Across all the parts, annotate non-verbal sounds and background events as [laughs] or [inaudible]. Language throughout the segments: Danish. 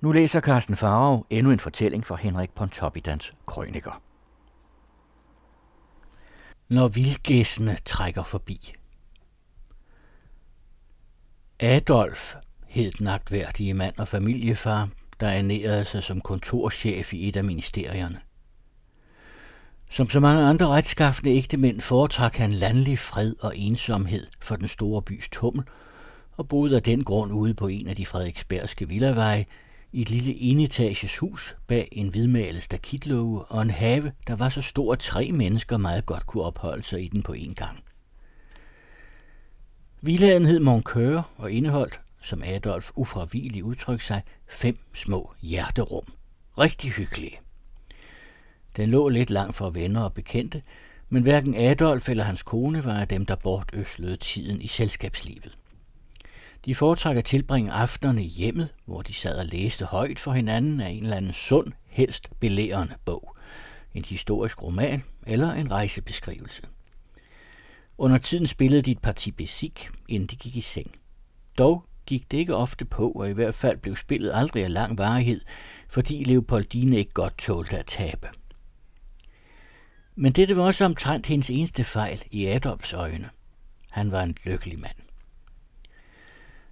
Nu læser Carsten Farov endnu en fortælling fra Henrik Pontoppidans Krøniker. Når vildgæssene trækker forbi. Adolf hed den agtværdige mand og familiefar, der ernærede sig som kontorchef i et af ministerierne. Som så mange andre retskaffende ægtemænd foretrak han landlig fred og ensomhed for den store bys tummel, og boede af den grund ude på en af de frederiksbergske villaveje, i et lille enetages hus bag en hvidmalet stakitlåge og en have, der var så stor, at tre mennesker meget godt kunne opholde sig i den på en gang. Villaen hed Moncur og indeholdt, som Adolf ufravigeligt udtryk sig, fem små hjerterum. Rigtig hyggelige. Den lå lidt langt fra venner og bekendte, men hverken Adolf eller hans kone var af dem, der bortøslede tiden i selskabslivet. De foretrak at tilbringe aftenerne i hjemmet, hvor de sad og læste højt for hinanden af en eller anden sund, helst belærende bog. En historisk roman eller en rejsebeskrivelse. Under tiden spillede de et parti besik, inden de gik i seng. Dog gik det ikke ofte på, og i hvert fald blev spillet aldrig af lang varighed, fordi Leopoldine ikke godt tålte at tabe. Men dette var også omtrent hendes eneste fejl i Adolfs øjne. Han var en lykkelig mand.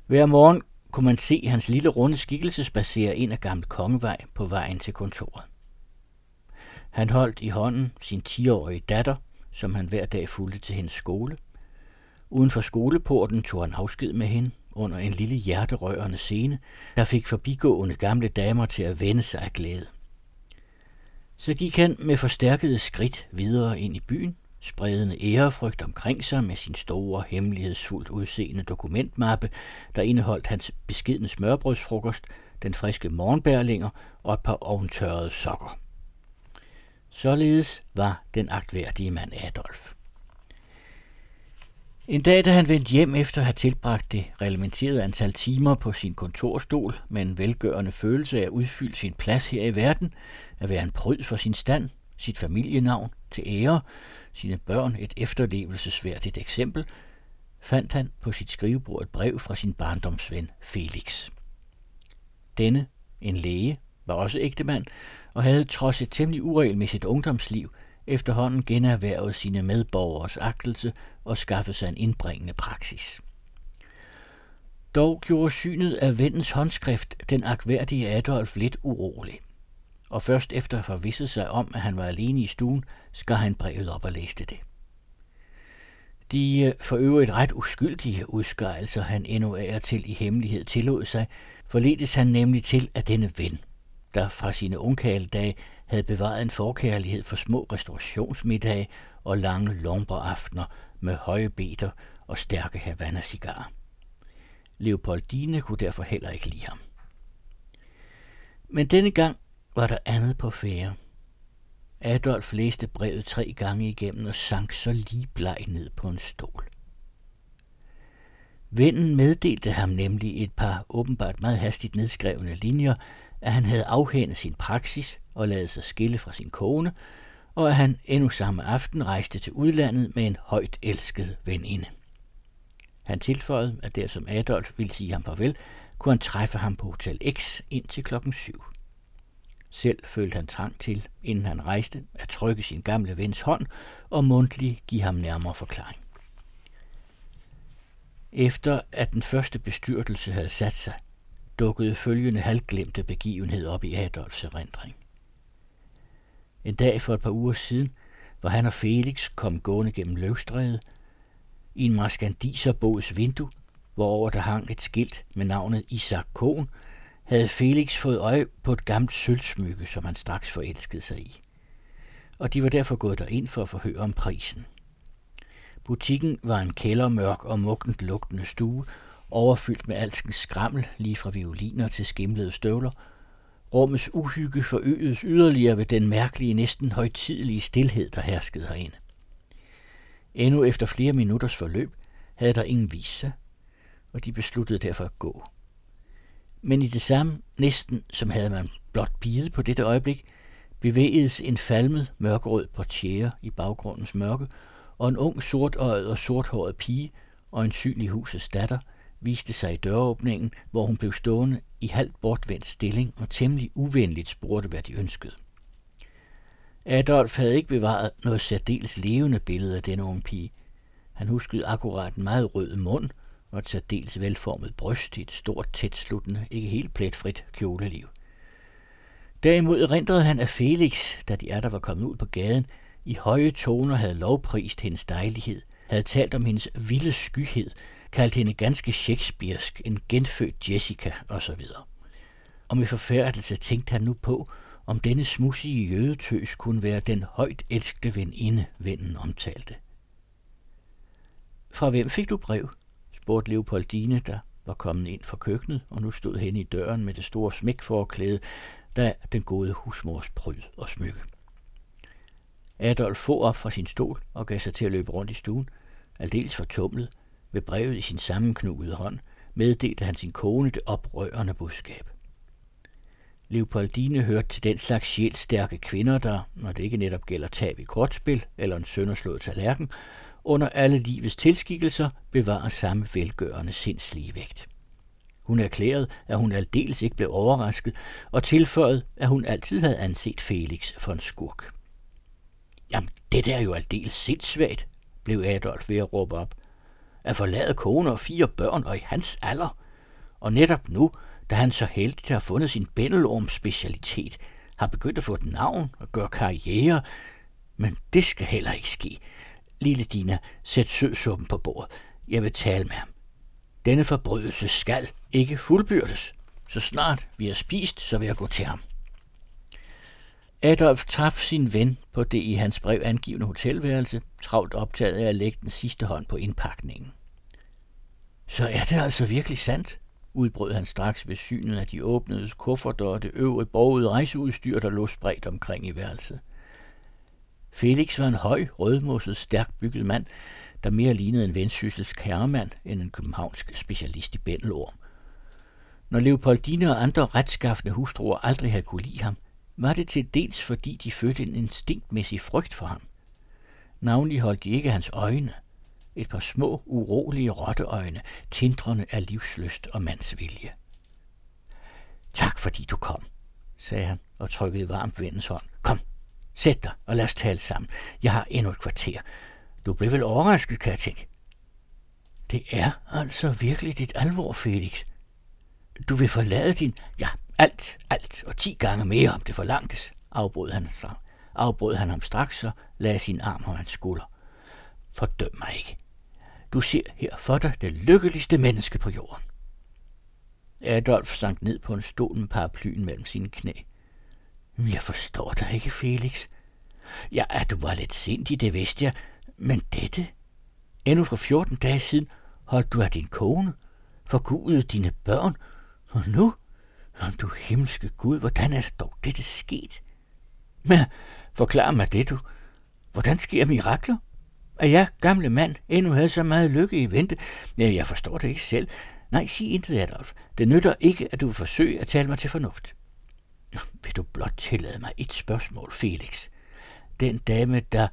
Hver morgen kunne man se hans lille runde skikkelse spacere ind ad Gamle Kongevej på vejen til kontoret. Han holdt i hånden sin 10-årige datter, som han hver dag fulgte til hendes skole. Uden for skoleporten tog han afsked med hende under en lille hjerterørende scene, der fik forbigående gamle damer til at vende sig af glæde. Så gik han med forstærkede skridt videre ind i byen, spredende ærefrygt omkring sig med sin store, hemmelighedsfuldt udseende dokumentmappe, der indeholdt hans beskidende smørbrødsfrokost, den friske morgenbærlinger og et par ovntørrede sokker. Således var den agtværdige mand Adolf. En dag, da han vendte hjem efter at have tilbragt det reglementerede antal timer på sin kontorstol med en velgørende følelse af at udfylde sin plads her i verden, at være en pryd for sin stand, sit familienavn til ære, sine børn et efterlevelsesværdigt eksempel, fandt han på sit skrivebord et brev fra sin barndomsven Felix. Denne, en læge, var også ægtemand og havde trods et temmelig uregelmæssigt ungdomsliv efterhånden generhvervet sine medborgers agtelse og skaffet sig en indbringende praksis. Dog gjorde synet af vennens håndskrift den akværdige Adolf lidt urolig og først efter at forvisse sig om, at han var alene i stuen, skar han brevet op og læste det. De øh, for øvrigt ret uskyldige udskejelser, altså han endnu af til i hemmelighed tillod sig, forledes han nemlig til af denne ven, der fra sine ungkaldedage havde bevaret en forkærlighed for små restaurationsmiddage og lange lomberaftener med høje beter og stærke Havana-cigarer. Leopoldine kunne derfor heller ikke lide ham. Men denne gang var der andet på fære. Adolf læste brevet tre gange igennem og sank så lige bleg ned på en stol. Vennen meddelte ham nemlig et par åbenbart meget hastigt nedskrevne linjer, at han havde afhændet sin praksis og lavet sig skille fra sin kone, og at han endnu samme aften rejste til udlandet med en højt elsket veninde. Han tilføjede, at der som Adolf ville sige ham farvel, kunne han træffe ham på Hotel X indtil klokken syv. Selv følte han trang til, inden han rejste, at trykke sin gamle vens hånd og mundtligt give ham nærmere forklaring. Efter at den første bestyrtelse havde sat sig, dukkede følgende halvglemte begivenhed op i Adolfs erindring. En dag for et par uger siden hvor han og Felix kom gående gennem løvstrædet i en maskandiserbods vindue, hvor der hang et skilt med navnet Isak Kohn, havde Felix fået øje på et gammelt sølvsmykke, som han straks forelskede sig i. Og de var derfor gået derind for at forhøre om prisen. Butikken var en kældermørk og mugtent lugtende stue, overfyldt med alskens skrammel, lige fra violiner til skimlede støvler. Rummets uhygge forøgedes yderligere ved den mærkelige, næsten højtidelige stillhed, der herskede herinde. Endnu efter flere minutters forløb havde der ingen vist sig, og de besluttede derfor at gå. Men i det samme, næsten som havde man blot bidet på dette øjeblik, bevægedes en falmet mørkerød portiere i baggrundens mørke, og en ung sortøjet og sorthåret pige og en synlig husets datter viste sig i døråbningen, hvor hun blev stående i halvt bortvendt stilling og temmelig uvenligt spurgte, hvad de ønskede. Adolf havde ikke bevaret noget særdeles levende billede af denne unge pige. Han huskede akkurat en meget rød mund og et særdeles velformet bryst i et stort, tætsluttende, ikke helt pletfrit kjoleliv. Derimod erindrede han, af Felix, da de er der var kommet ud på gaden, i høje toner havde lovprist hendes dejlighed, havde talt om hendes vilde skyhed, kaldt hende ganske shakespearsk, en genfødt Jessica osv. Og med forfærdelse tænkte han nu på, om denne smussige jødetøs kunne være den højt elskede veninde, vennen omtalte. Fra hvem fik du brev? Spurgte Leopoldine, der var kommet ind fra køkkenet, og nu stod hen i døren med det store smækforklæde, der den gode husmors pryd og smykke. Adolf få op fra sin stol og gav sig til at løbe rundt i stuen, aldeles fortumlet, med brevet i sin sammenknugede hånd, meddelte han sin kone det oprørende budskab. Leopoldine hørte til den slags sjælstærke kvinder, der, når det ikke netop gælder tab i kortspil eller en sønderslået tallerken, under alle livets tilskikkelser bevarer samme velgørende sindslige vægt. Hun erklærede, at hun aldeles ikke blev overrasket, og tilføjede, at hun altid havde anset Felix for en skurk. Jamen, det der er jo aldeles sindssvagt, blev Adolf ved at råbe op. At forlade kone og fire børn og i hans alder. Og netop nu, da han så heldigt har fundet sin bændelorms specialitet, har begyndt at få et navn og gøre karriere, men det skal heller ikke ske. Lille Dina, sæt sødsuppen på bordet. Jeg vil tale med ham. Denne forbrydelse skal ikke fuldbyrdes. Så snart vi har spist, så vil jeg gå til ham. Adolf traf sin ven på det i hans brev angivende hotelværelse, travlt optaget af at lægge den sidste hånd på indpakningen. Så er det altså virkelig sandt, udbrød han straks ved synet af de åbnede kufferter og det øvrige borgede rejseudstyr, der lå spredt omkring i værelset. Felix var en høj, rødmosset, stærkt bygget mand, der mere lignede en vendsyssels kærmand end en københavnsk specialist i bændelorm. Når Leopoldine og andre retskaffende hustruer aldrig havde kunne lide ham, var det til dels fordi de følte en instinktmæssig frygt for ham. Navnlig holdt de ikke hans øjne. Et par små, urolige rotteøjne, tindrende af livsløst og mandsvilje. Tak fordi du kom, sagde han og trykkede varmt vennens hånd. Kom, sæt dig og lad os tale sammen. Jeg har endnu et kvarter. Du blev vel overrasket, kan jeg tænke. Det er altså virkelig dit alvor, Felix. Du vil forlade din... Ja, alt, alt og ti gange mere, om det forlangtes, afbrød han, afbrød han ham straks og lagde sin arm om hans skulder. Fordøm mig ikke. Du ser her for dig det lykkeligste menneske på jorden. Adolf sank ned på en stol med paraplyen mellem sine knæ. Jeg forstår dig ikke, Felix. Ja, at du var lidt sindig, det vidste jeg, men dette? Endnu for 14 dage siden holdt du af din kone, forgudede dine børn, og nu? Du himmelske Gud, hvordan er det dog dette sket? Men forklar mig det, du. Hvordan sker mirakler? At jeg, gamle mand, endnu havde så meget lykke i vente? Ja, jeg forstår det ikke selv. Nej, sig intet, Adolf. Det nytter ikke, at du forsøger at tale mig til fornuft. Vil du blot tillade mig et spørgsmål, Felix? Den dame, der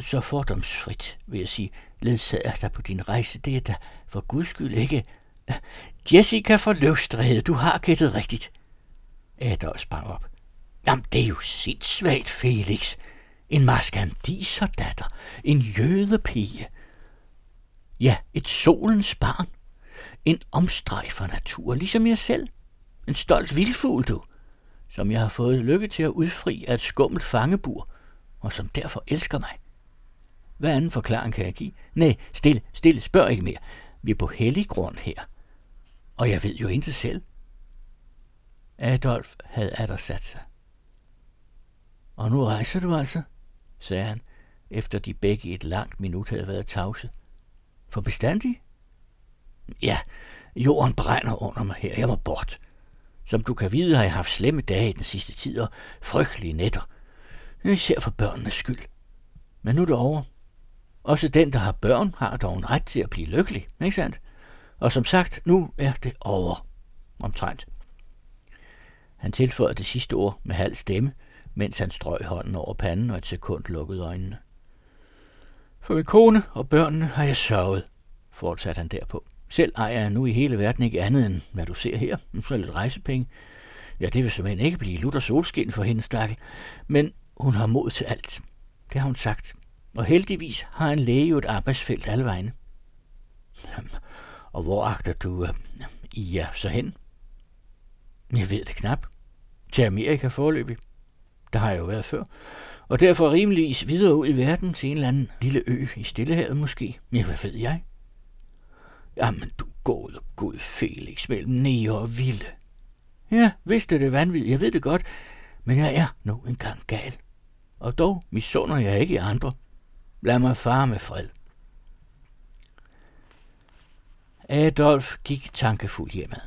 så fordomsfrit, vil jeg sige, ledsager dig på din rejse, det er da for guds skyld ikke. Jessica for løvstræde, du har gættet rigtigt. Adolf sprang op. Jamen, det er jo sindssvagt, Felix. En maskandiser datter. En jødepige. Ja, et solens barn. En omstrejfer natur, ligesom jeg selv. En stolt vildfugl, du. Som jeg har fået lykke til at udfri af et skummelt fangebur, og som derfor elsker mig. Hvad anden forklaring kan jeg give? Nej, stille, stille, spørg ikke mere. Vi er på hellig grund her. Og jeg ved jo ikke selv. Adolf havde atter sat sig. Og nu rejser du altså, sagde han, efter de begge et langt minut havde været tavse. For bestandig? Ja, jorden brænder under mig her. Jeg må bort. Som du kan vide, har jeg haft slemme dage i den sidste tid og frygtelige nætter. Især for børnenes skyld. Men nu er det over. Også den, der har børn, har dog en ret til at blive lykkelig, ikke sandt? Og som sagt, nu er det over. Omtrent. Han tilføjede det sidste ord med halv stemme, mens han strøg hånden over panden og et sekund lukkede øjnene. For min kone og børnene har jeg sørget, fortsatte han derpå. Selv ejer jeg nu i hele verden ikke andet end, hvad du ser her, så lidt rejsepenge. Ja, det vil simpelthen ikke blive lutter solskin for hendes stakkel, men hun har mod til alt. Det har hun sagt. Og heldigvis har en læge jo et arbejdsfelt alle vegne. Og hvor agter du uh, i ja, så hen? Jeg ved det knap. Til Amerika forløbig. Der har jeg jo været før. Og derfor rimeligvis videre ud i verden til en eller anden lille ø i Stillehavet måske. Ja, hvad ved jeg? Jamen, du går og god Felix mellem nære og vilde. Ja, vidste er det vanvittigt. Jeg ved det godt. Men jeg er nu engang gal. Og dog misunder jeg ikke andre. Lad mig fare med fred. Adolf gik tankefuld hjemad.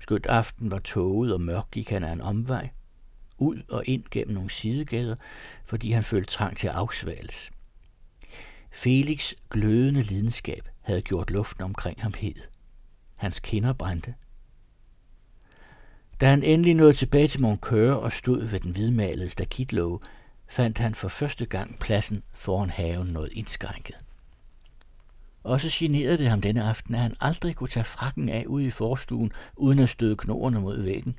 Skønt aften var tåget og mørk, gik han af en omvej, ud og ind gennem nogle sidegader, fordi han følte trang til afsvals. Felix glødende lidenskab havde gjort luften omkring ham hed. Hans kinder brændte. Da han endelig nåede tilbage til Moncur og stod ved den hvidmalede stakitlåge, fandt han for første gang pladsen foran haven noget indskrænket. Også generede det ham denne aften, at han aldrig kunne tage frakken af ude i forstuen, uden at støde knoerne mod væggen.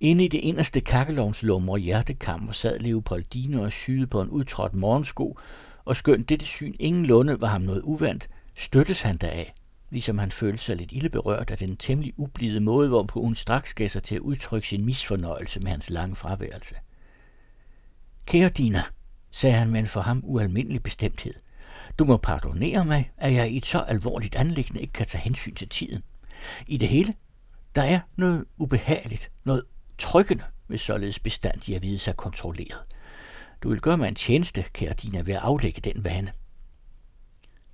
Inde i det inderste kakkelovnslummer og hjertekammer sad Leopoldine og syede på en udtrådt morgensko, og skønt dette syn ingenlunde var ham noget uvandt, støttes han deraf, ligesom han følte sig lidt ildeberørt af den temmelig ublide måde, hvorpå hun straks gav sig til at udtrykke sin misfornøjelse med hans lange fraværelse. Kære Dina, sagde han med en for ham ualmindelig bestemthed, du må pardonere mig, at jeg i et så alvorligt anlæggende ikke kan tage hensyn til tiden. I det hele, der er noget ubehageligt, noget Trykkene hvis således bestandig at vide sig kontrolleret. Du vil gøre mig en tjeneste, kære Dina, ved at aflægge den vane.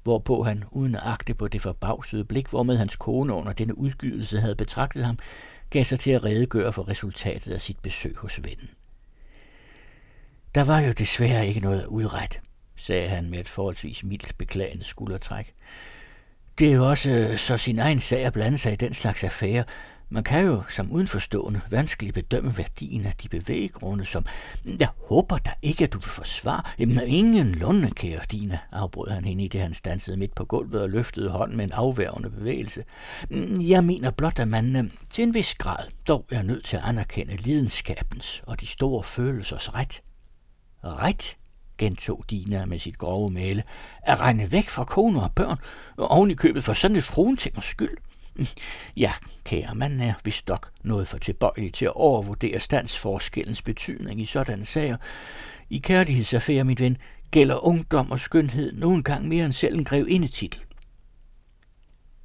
Hvorpå han, uden at agte på det forbavsede blik, hvormed hans kone under denne udgivelse havde betragtet ham, gav sig til at redegøre for resultatet af sit besøg hos vennen. Der var jo desværre ikke noget at udrette, sagde han med et forholdsvis mildt beklagende skuldertræk. Det er jo også øh, så sin egen sag at blande sig i den slags affære. Man kan jo som udenforstående vanskeligt bedømme værdien af de bevæggrunde, som jeg håber da ikke, at du vil forsvare. Jamen, ingen lunde, kære Dina, afbrød han hende i det, han stansede midt på gulvet og løftede hånden med en afværgende bevægelse. Jeg mener blot, at man øh, til en vis grad dog er nødt til at anerkende lidenskabens og de store følelsers ret. Ret, gentog Dina med sit grove male, at regne væk fra kone og børn, og oven i købet for sådan et fruentingers skyld. [laughs] Ja, kære, man er vist nok noget for tilbøjelig til at overvurdere standsforskellens betydning i sådanne sager. I kærlighedsaffære, mit ven, gælder ungdom og skønhed nogle gange mere end selv en grev indetitel.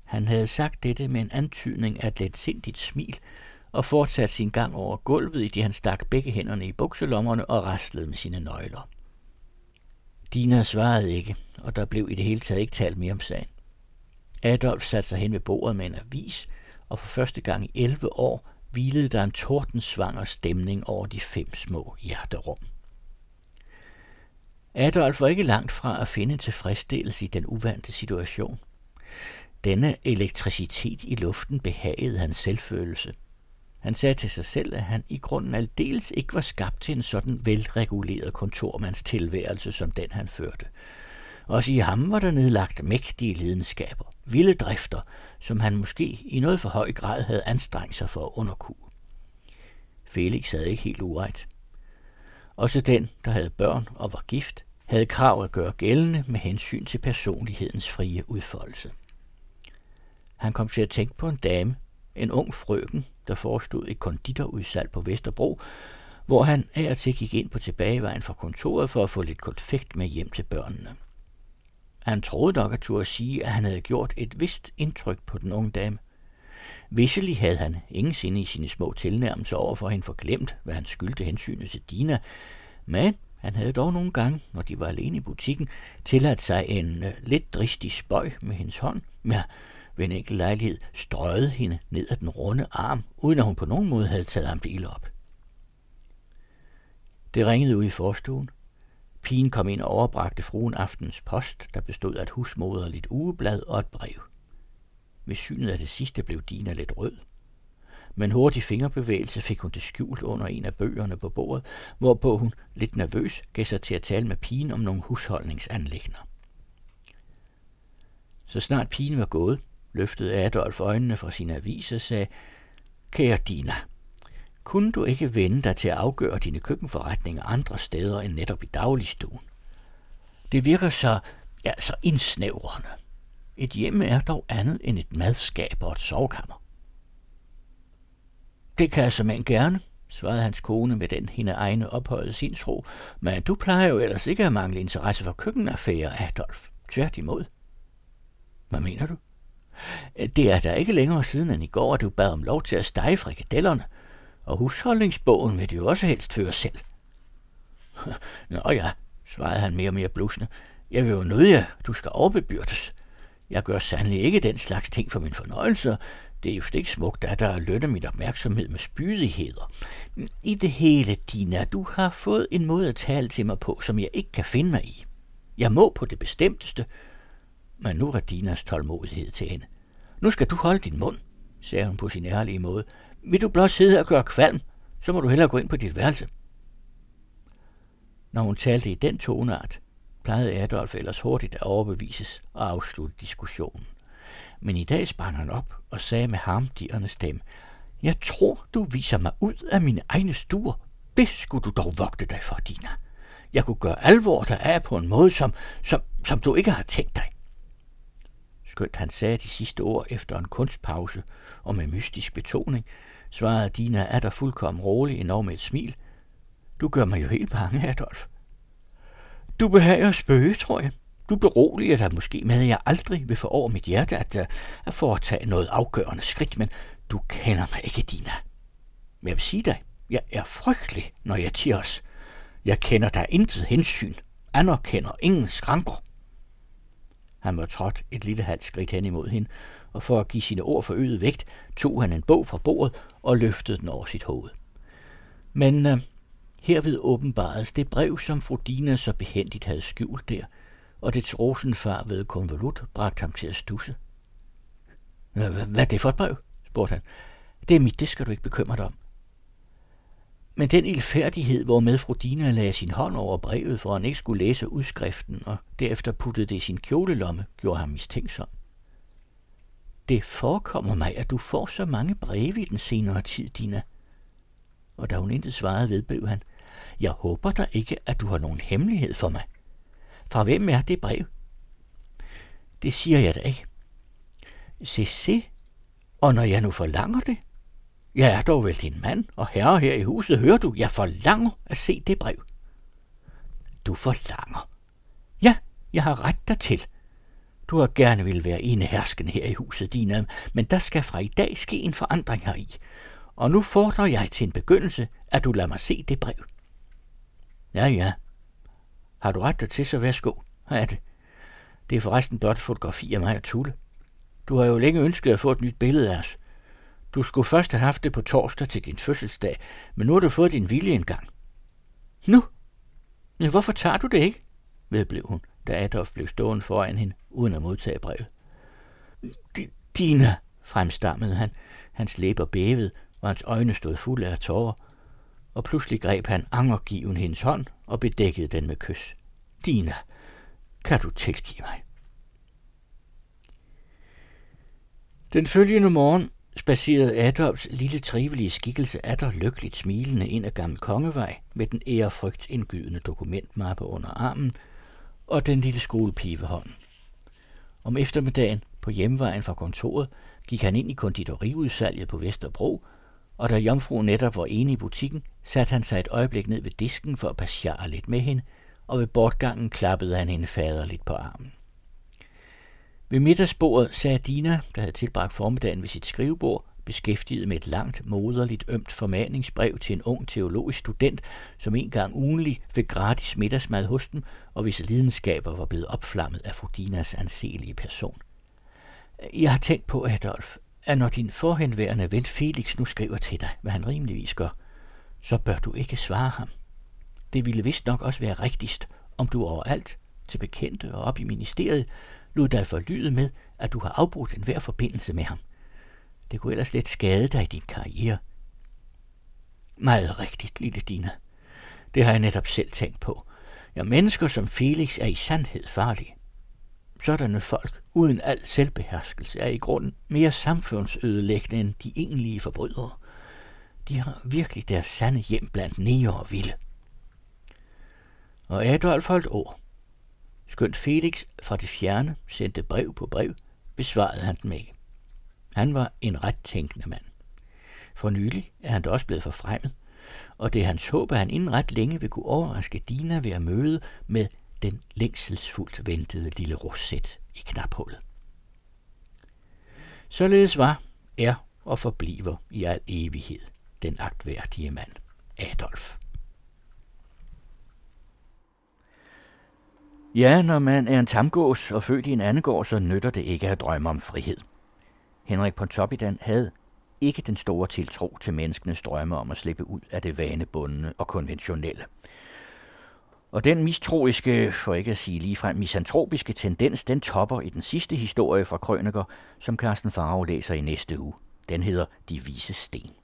Han havde sagt dette med en antydning af et letsindigt smil, og fortsatte sin gang over gulvet, i det han stak begge hænderne i bukselommerne og raslede med sine nøgler. Dina svarede ikke, og der blev i det hele taget ikke talt mere om sagen. Adolf satte sig hen ved bordet med en avis, og for første gang i 11 år hvilede der en tordensvanger stemning over de fem små hjerterum. Adolf var ikke langt fra at finde tilfredsstillelse i den uvante situation. Denne elektricitet i luften behagede hans selvfølelse – han sagde til sig selv, at han i grunden aldeles ikke var skabt til en sådan velreguleret kontormands tilværelse, som den han førte. Også i ham var der nedlagt mægtige lidenskaber, vilde drifter, som han måske i noget for høj grad havde anstrengt sig for at underkue. Felix havde ikke helt uret. Også den, der havde børn og var gift, havde krav at gøre gældende med hensyn til personlighedens frie udfoldelse. Han kom til at tænke på en dame, en ung frøken, der forestod et konditorudsalg på Vesterbro, hvor han af og til gik ind på tilbagevejen fra kontoret for at få lidt konfekt med hjem til børnene. Han troede nok at turde sige, at han havde gjort et vist indtryk på den unge dame. Visselig havde han ingen sinde i sine små tilnærmelser over for hende forglemt, hvad han skyldte hensynet til Dina, men han havde dog nogle gange, når de var alene i butikken, tilladt sig en uh, lidt dristig spøj med hendes hånd. Ja, ved en enkelt lejlighed strøget hende ned ad den runde arm, uden at hun på nogen måde havde taget ham bil op. Det ringede ud i forstuen. Pigen kom ind og overbragte fruen aftens post, der bestod af et husmoderligt ugeblad og et brev. Ved synet af det sidste blev Dina lidt rød. Med en hurtig fingerbevægelse fik hun det skjult under en af bøgerne på bordet, hvorpå hun, lidt nervøs, gav sig til at tale med pigen om nogle husholdningsanlægner. Så snart pigen var gået, løftede Adolf øjnene fra sin avis og sagde, Kære Dina, kunne du ikke vende dig til at afgøre dine køkkenforretninger andre steder end netop i dagligstuen? Det virker så, ja, så indsnævrende. Et hjem er dog andet end et madskab og et sovekammer. Det kan jeg såmænd gerne, svarede hans kone med den hende egne ophøjede sindsro, men du plejer jo ellers ikke at mangle interesse for køkkenaffærer, Adolf. Tværtimod. Hvad mener du? Det er da ikke længere siden end i går, at du bad om lov til at stege frikadellerne, og husholdningsbogen vil du jo også helst føre selv. [laughs] Nå ja, svarede han mere og mere blusende. Jeg vil jo nøde jer, du skal overbebyrdes. Jeg gør sandelig ikke den slags ting for min fornøjelse. Det er jo ikke smukt, at der lønner mit opmærksomhed med spydigheder. I det hele, Dina, du har fået en måde at tale til mig på, som jeg ikke kan finde mig i. Jeg må på det bestemteste. Men nu var Dinas tålmodighed til hende. Nu skal du holde din mund, sagde hun på sin ærlige måde. Vil du blot sidde og gøre kvalm, så må du hellere gå ind på dit værelse. Når hun talte i den toneart, plejede Adolf ellers hurtigt at overbevises og afslutte diskussionen. Men i dag sprang han op og sagde med harmdirrende stemme, Jeg tror, du viser mig ud af mine egne stuer. Det skulle du dog vogte dig for, Dina. Jeg kunne gøre alvor der af på en måde, som, som, som du ikke har tænkt dig. Skønt han sagde de sidste ord efter en kunstpause og med mystisk betoning, svarede Dina er der fuldkommen rolig endnu med et smil. Du gør mig jo helt bange, Adolf. Du behager spøge, tror jeg. Du beroliger dig måske med, at jeg aldrig vil få over mit hjerte at, øh, at foretage noget afgørende skridt, men du kender mig ikke, Dina. Men jeg vil sige dig, jeg er frygtelig, når jeg tiger os. Jeg kender dig intet hensyn, anerkender ingen skranker. Han var trådt et lille halvt skridt hen imod hende, og for at give sine ord for øget vægt, tog han en bog fra bordet og løftede den over sit hoved. Men øh, herved åbenbaredes det brev, som fru Dina så behendigt havde skjult der, og dets rosenfar ved konvolut bragte ham til at stusse. Hvad er det for et brev? spurgte han. Det er mit, det skal du ikke bekymre dig om. Men den ilfærdighed, hvormed fru Dina lagde sin hånd over brevet, for han ikke skulle læse udskriften, og derefter puttede det i sin kjolelomme, gjorde ham mistænksom. Det forekommer mig, at du får så mange breve i den senere tid, Dina. Og da hun intet svarede, vedblev han. Jeg håber da ikke, at du har nogen hemmelighed for mig. Fra hvem er det brev? Det siger jeg da ikke. Se, se. Og når jeg nu forlanger det, jeg er dog vel din mand og herre her i huset, hører du? Jeg forlanger at se det brev. Du forlanger? Ja, jeg har ret dertil. Du har gerne vil være ene herskende her i huset, Dina, men der skal fra i dag ske en forandring heri. Og nu fordrer jeg til en begyndelse, at du lader mig se det brev. Ja, ja. Har du ret dertil, så værsgo. Her er det. Det er forresten blot fotografi af mig og Tulle. Du har jo længe ønsket at få et nyt billede af os. Du skulle først have haft det på torsdag til din fødselsdag, men nu har du fået din vilje engang. Nu? Men hvorfor tager du det ikke? vedblev hun, da Adolf blev stående foran hende, uden at modtage brevet. Dina, fremstammede han. Hans læber bævede, og hans øjne stod fulde af tårer, og pludselig greb han angergiven hendes hånd og bedækkede den med kys. Dina, kan du tilgive mig? Den følgende morgen spacerede Adolfs lille trivelige skikkelse der lykkeligt smilende ind ad Gammel Kongevej med den ærefrygt indgydende dokumentmappe under armen og den lille skolepige ved hånden. Om eftermiddagen på hjemvejen fra kontoret gik han ind i konditoriudsalget på Vesterbro, og da jomfru netop var ene i butikken, satte han sig et øjeblik ned ved disken for at passere lidt med hende, og ved bortgangen klappede han hende faderligt på armen. Ved middagsbordet sagde Dina, der havde tilbragt formiddagen ved sit skrivebord, beskæftiget med et langt, moderligt, ømt formaningsbrev til en ung teologisk student, som en gang ugenlig fik gratis middagsmad hos dem, og hvis lidenskaber var blevet opflammet af Fudinas anselige person. Jeg har tænkt på, Adolf, at når din forhenværende ven Felix nu skriver til dig, hvad han rimeligvis gør, så bør du ikke svare ham. Det ville vist nok også være rigtigst, om du overalt, til bekendte og op i ministeriet, lod dig forlyde med, at du har afbrudt enhver forbindelse med ham. Det kunne ellers let skade dig i din karriere. Meget rigtigt, lille Dina. Det har jeg netop selv tænkt på. Ja, mennesker som Felix er i sandhed farlige. Sådanne folk uden al selvbeherskelse er i grunden mere samfundsødelæggende end de egentlige forbrydere. De har virkelig deres sande hjem blandt neger og vilde. Og Adolf holdt ord. Skønt Felix fra det fjerne sendte brev på brev, besvarede han dem ikke. Han var en ret tænkende mand. For nylig er han da også blevet forfremmet, og det er hans håb, at han inden ret længe vil kunne overraske Dina ved at møde med den længselsfuldt ventede lille roset i knaphullet. Således var, er og forbliver i al evighed den agtværdige mand, Adolf. Ja, når man er en tamgås og født i en anden gård, så nytter det ikke at drømme om frihed. Henrik Pontoppidan havde ikke den store tiltro til menneskenes drømme om at slippe ud af det vanebundne og konventionelle. Og den mistroiske, for ikke at sige ligefrem misantropiske tendens, den topper i den sidste historie fra Krøniker, som Carsten Farve læser i næste uge. Den hedder De Vise Sten.